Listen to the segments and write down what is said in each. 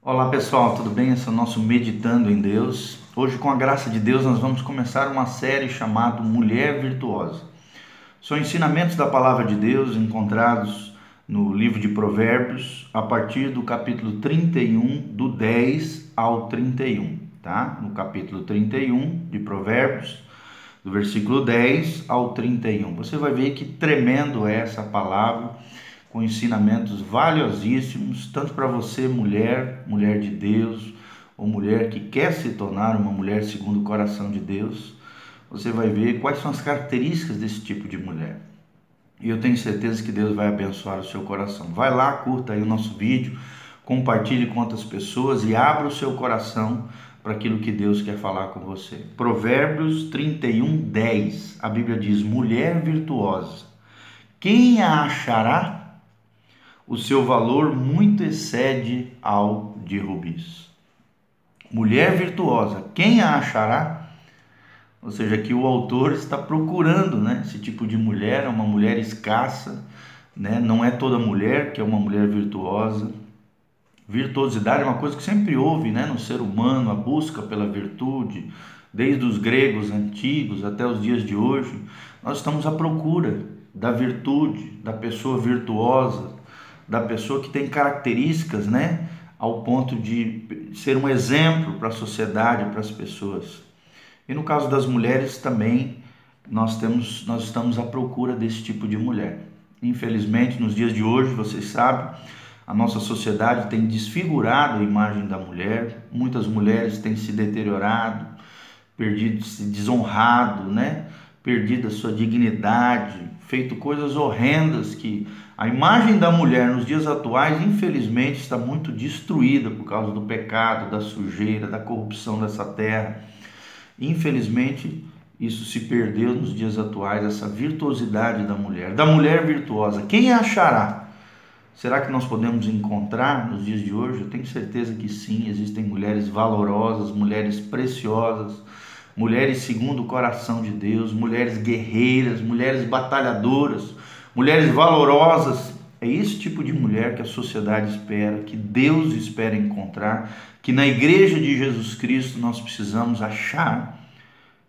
Olá pessoal, tudo bem? Esse é o nosso Meditando em Deus. Hoje, com a graça de Deus, nós vamos começar uma série chamada Mulher Virtuosa. São ensinamentos da palavra de Deus encontrados no livro de Provérbios, a partir do capítulo 31, do 10 ao 31, tá? No capítulo 31 de Provérbios, do versículo 10 ao 31. Você vai ver que tremendo é essa palavra com ensinamentos valiosíssimos, tanto para você, mulher, mulher de Deus, ou mulher que quer se tornar uma mulher segundo o coração de Deus. Você vai ver quais são as características desse tipo de mulher. E eu tenho certeza que Deus vai abençoar o seu coração. Vai lá, curta aí o nosso vídeo, compartilhe com outras pessoas e abra o seu coração para aquilo que Deus quer falar com você. Provérbios 31, 10. A Bíblia diz: Mulher virtuosa, quem a achará? O seu valor muito excede ao de rubis. Mulher virtuosa, quem a achará? Ou seja, que o autor está procurando, né? Esse tipo de mulher é uma mulher escassa, né? Não é toda mulher que é uma mulher virtuosa. Virtuosidade é uma coisa que sempre houve, né, no ser humano, a busca pela virtude, desde os gregos antigos até os dias de hoje. Nós estamos à procura da virtude, da pessoa virtuosa, da pessoa que tem características, né, ao ponto de ser um exemplo para a sociedade, para as pessoas. E no caso das mulheres também nós temos nós estamos à procura desse tipo de mulher. Infelizmente, nos dias de hoje, vocês sabem, a nossa sociedade tem desfigurado a imagem da mulher. Muitas mulheres têm se deteriorado, perdido, se desonrado, né? Perdido a sua dignidade, feito coisas horrendas que a imagem da mulher nos dias atuais, infelizmente, está muito destruída por causa do pecado, da sujeira, da corrupção dessa terra. Infelizmente, isso se perdeu nos dias atuais, essa virtuosidade da mulher, da mulher virtuosa. Quem achará? Será que nós podemos encontrar nos dias de hoje? Eu tenho certeza que sim, existem mulheres valorosas, mulheres preciosas, mulheres segundo o coração de Deus, mulheres guerreiras, mulheres batalhadoras mulheres valorosas. É esse tipo de mulher que a sociedade espera, que Deus espera encontrar, que na igreja de Jesus Cristo nós precisamos achar.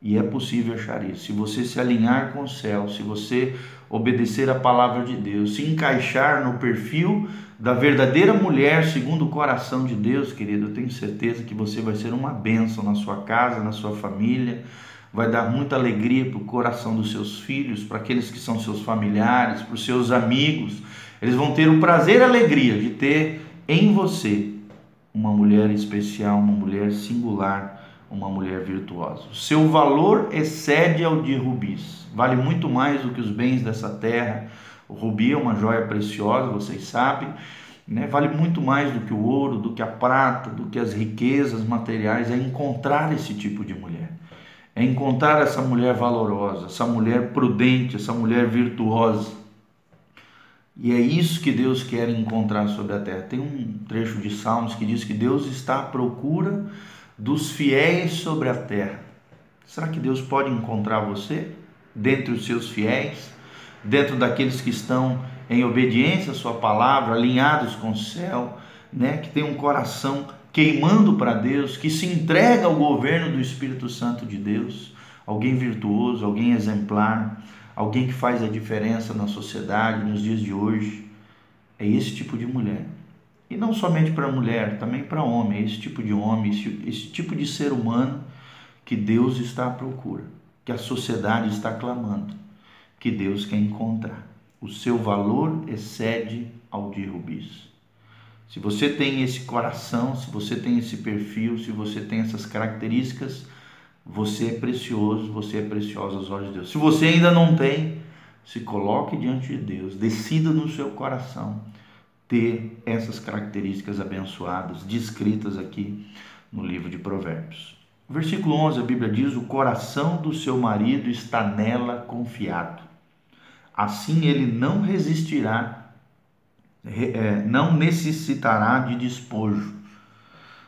E é possível achar isso. Se você se alinhar com o céu, se você obedecer a palavra de Deus, se encaixar no perfil da verdadeira mulher segundo o coração de Deus, querido, eu tenho certeza que você vai ser uma bênção na sua casa, na sua família, vai dar muita alegria para o coração dos seus filhos, para aqueles que são seus familiares, para os seus amigos. Eles vão ter o prazer e a alegria de ter em você uma mulher especial, uma mulher singular, uma mulher virtuosa. O seu valor excede ao de rubis, vale muito mais do que os bens dessa terra. O rubi é uma joia preciosa, vocês sabem. Né? Vale muito mais do que o ouro, do que a prata, do que as riquezas materiais, é encontrar esse tipo de mulher é encontrar essa mulher valorosa, essa mulher prudente, essa mulher virtuosa. E é isso que Deus quer encontrar sobre a terra. Tem um trecho de Salmos que diz que Deus está à procura dos fiéis sobre a terra. Será que Deus pode encontrar você dentre os seus fiéis, dentro daqueles que estão em obediência à sua palavra, alinhados com o céu, né, que tem um coração queimando para Deus, que se entrega ao governo do Espírito Santo de Deus, alguém virtuoso, alguém exemplar, alguém que faz a diferença na sociedade nos dias de hoje. É esse tipo de mulher. E não somente para mulher, também para homem, esse tipo de homem, esse, esse tipo de ser humano que Deus está à procura, que a sociedade está clamando, que Deus quer encontrar. O seu valor excede ao de rubis. Se você tem esse coração, se você tem esse perfil, se você tem essas características, você é precioso, você é preciosa aos olhos de Deus. Se você ainda não tem, se coloque diante de Deus, decida no seu coração ter essas características abençoadas, descritas aqui no livro de Provérbios. Versículo 11, a Bíblia diz: O coração do seu marido está nela confiado. Assim ele não resistirá é, não necessitará de despojo.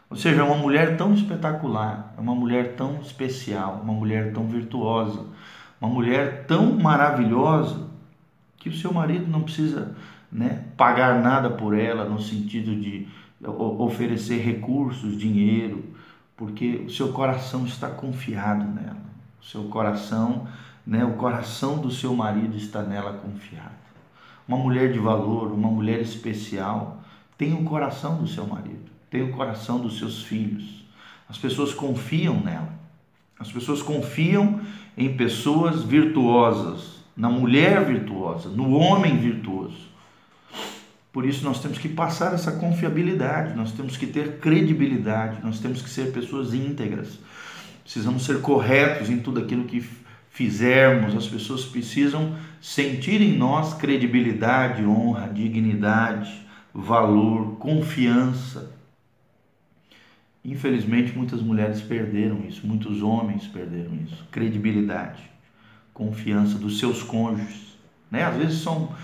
Ou seja, é uma mulher tão espetacular, é uma mulher tão especial, uma mulher tão virtuosa, uma mulher tão maravilhosa que o seu marido não precisa né, pagar nada por ela no sentido de, oferecer recursos, dinheiro, porque o seu coração está confiado nela. O seu coração, né, o coração do seu marido está nela confiado. Uma mulher de valor, uma mulher especial, tem o coração do seu marido, tem o coração dos seus filhos. As pessoas confiam nela. As pessoas confiam em pessoas virtuosas, na mulher virtuosa, no homem virtuoso. Por isso nós temos que passar essa confiabilidade, nós temos que ter credibilidade, nós temos que ser pessoas íntegras. Precisamos ser corretos em tudo aquilo que fizermos. As pessoas precisam sentir em nós credibilidade, honra, dignidade, valor, confiança. Infelizmente, muitas mulheres perderam isso, muitos homens perderam isso. Credibilidade, confiança dos seus cônjuges. Né? Às vezes são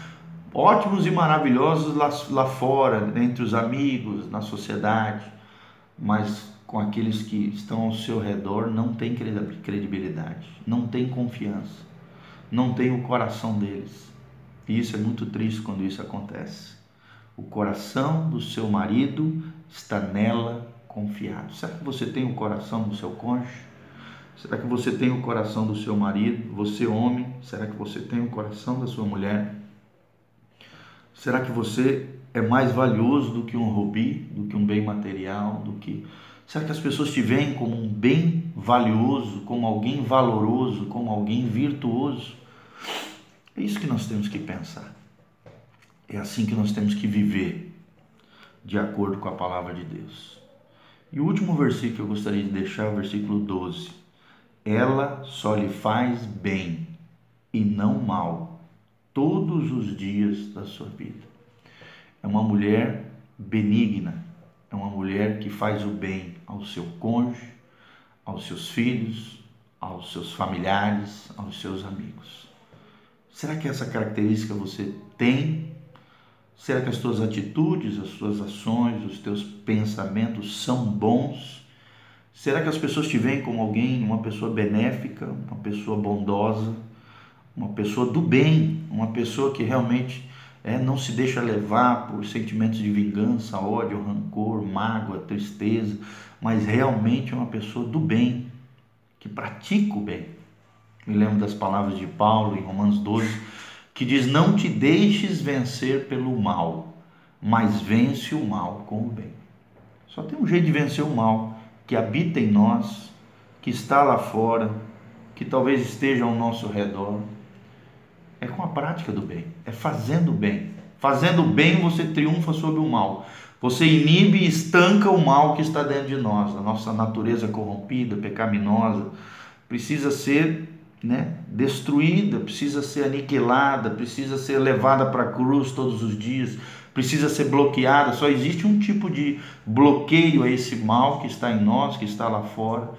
ótimos e maravilhosos lá, lá fora, entre os amigos, na sociedade, mas com aqueles que estão ao seu redor não tem credibilidade, não tem confiança, não tem o coração deles. E isso é muito triste quando isso acontece. O coração do seu marido está nela confiado. Será que você tem o coração do seu cônjuge? Será que você tem o coração do seu marido? Você, homem, será que você tem o coração da sua mulher? Será que você é mais valioso do que um rubi, do que um bem material, do que Será que as pessoas te veem como um bem valioso, como alguém valoroso, como alguém virtuoso? É isso que nós temos que pensar. É assim que nós temos que viver, de acordo com a palavra de Deus. E o último versículo que eu gostaria de deixar é o versículo 12. Ela só lhe faz bem e não mal todos os dias da sua vida. É uma mulher benigna, é uma mulher que faz o bem ao seu cônjuge, aos seus filhos, aos seus familiares, aos seus amigos. Será que essa característica você tem? Será que as suas atitudes, as suas ações, os teus pensamentos são bons? Será que as pessoas te veem como alguém, uma pessoa benéfica, uma pessoa bondosa? Uma pessoa do bem, uma pessoa que realmente é, não se deixa levar por sentimentos de vingança, ódio, rancor, mágoa, tristeza, mas realmente é uma pessoa do bem, que pratica o bem. Me lembro das palavras de Paulo em Romanos 12, que diz: Não te deixes vencer pelo mal, mas vence o mal com o bem. Só tem um jeito de vencer o mal, que habita em nós, que está lá fora, que talvez esteja ao nosso redor, é com a prática do bem, é fazendo o bem. Fazendo o bem, você triunfa sobre o mal. Você inibe e estanca o mal que está dentro de nós. A nossa natureza corrompida, pecaminosa, precisa ser né, destruída, precisa ser aniquilada, precisa ser levada para a cruz todos os dias, precisa ser bloqueada. Só existe um tipo de bloqueio a esse mal que está em nós, que está lá fora,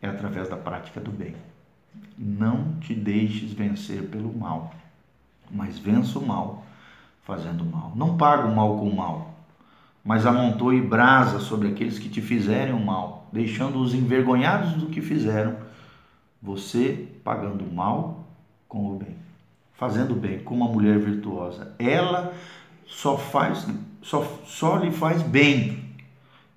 é através da prática do bem. Não te deixes vencer pelo mal, mas vença o mal fazendo mal. Não paga o mal com o mal, mas amontoe brasa sobre aqueles que te fizerem o mal, deixando-os envergonhados do que fizeram, você pagando o mal com o bem, fazendo bem, como uma mulher virtuosa. Ela só faz, só, só lhe faz bem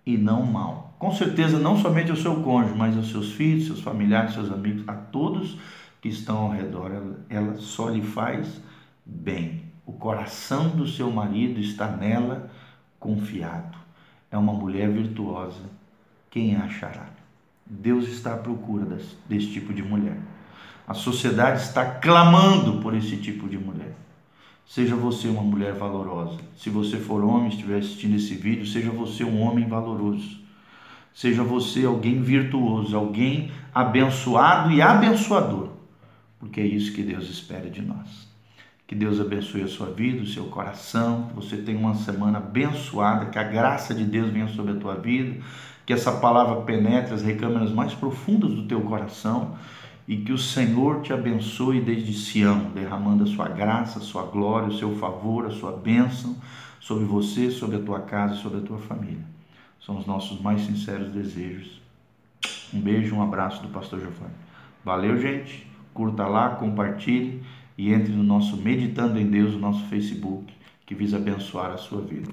e não mal com certeza não somente ao seu cônjuge, mas aos seus filhos, seus familiares, seus amigos, a todos que estão ao redor. Ela, ela só lhe faz bem. O coração do seu marido está nela confiado. É uma mulher virtuosa. Quem a achará? Deus está à procura desse, desse tipo de mulher. A sociedade está clamando por esse tipo de mulher. Seja você uma mulher valorosa. Se você for homem, estiver assistindo esse vídeo, seja você um homem valoroso Seja você alguém virtuoso, alguém abençoado e abençoador, porque é isso que Deus espera de nós. Que Deus abençoe a sua vida, o seu coração, que você tenha uma semana abençoada, que a graça de Deus venha sobre a tua vida, que essa palavra penetre as recâmaras mais profundas do teu coração e que o Senhor te abençoe desde Sião, derramando a sua graça, a sua glória, o seu favor, a sua bênção sobre você, sobre a tua casa, sobre a tua família. São os nossos mais sinceros desejos. Um beijo, um abraço do Pastor Giovanni. Valeu, gente. Curta lá, compartilhe e entre no nosso Meditando em Deus, o nosso Facebook, que visa abençoar a sua vida.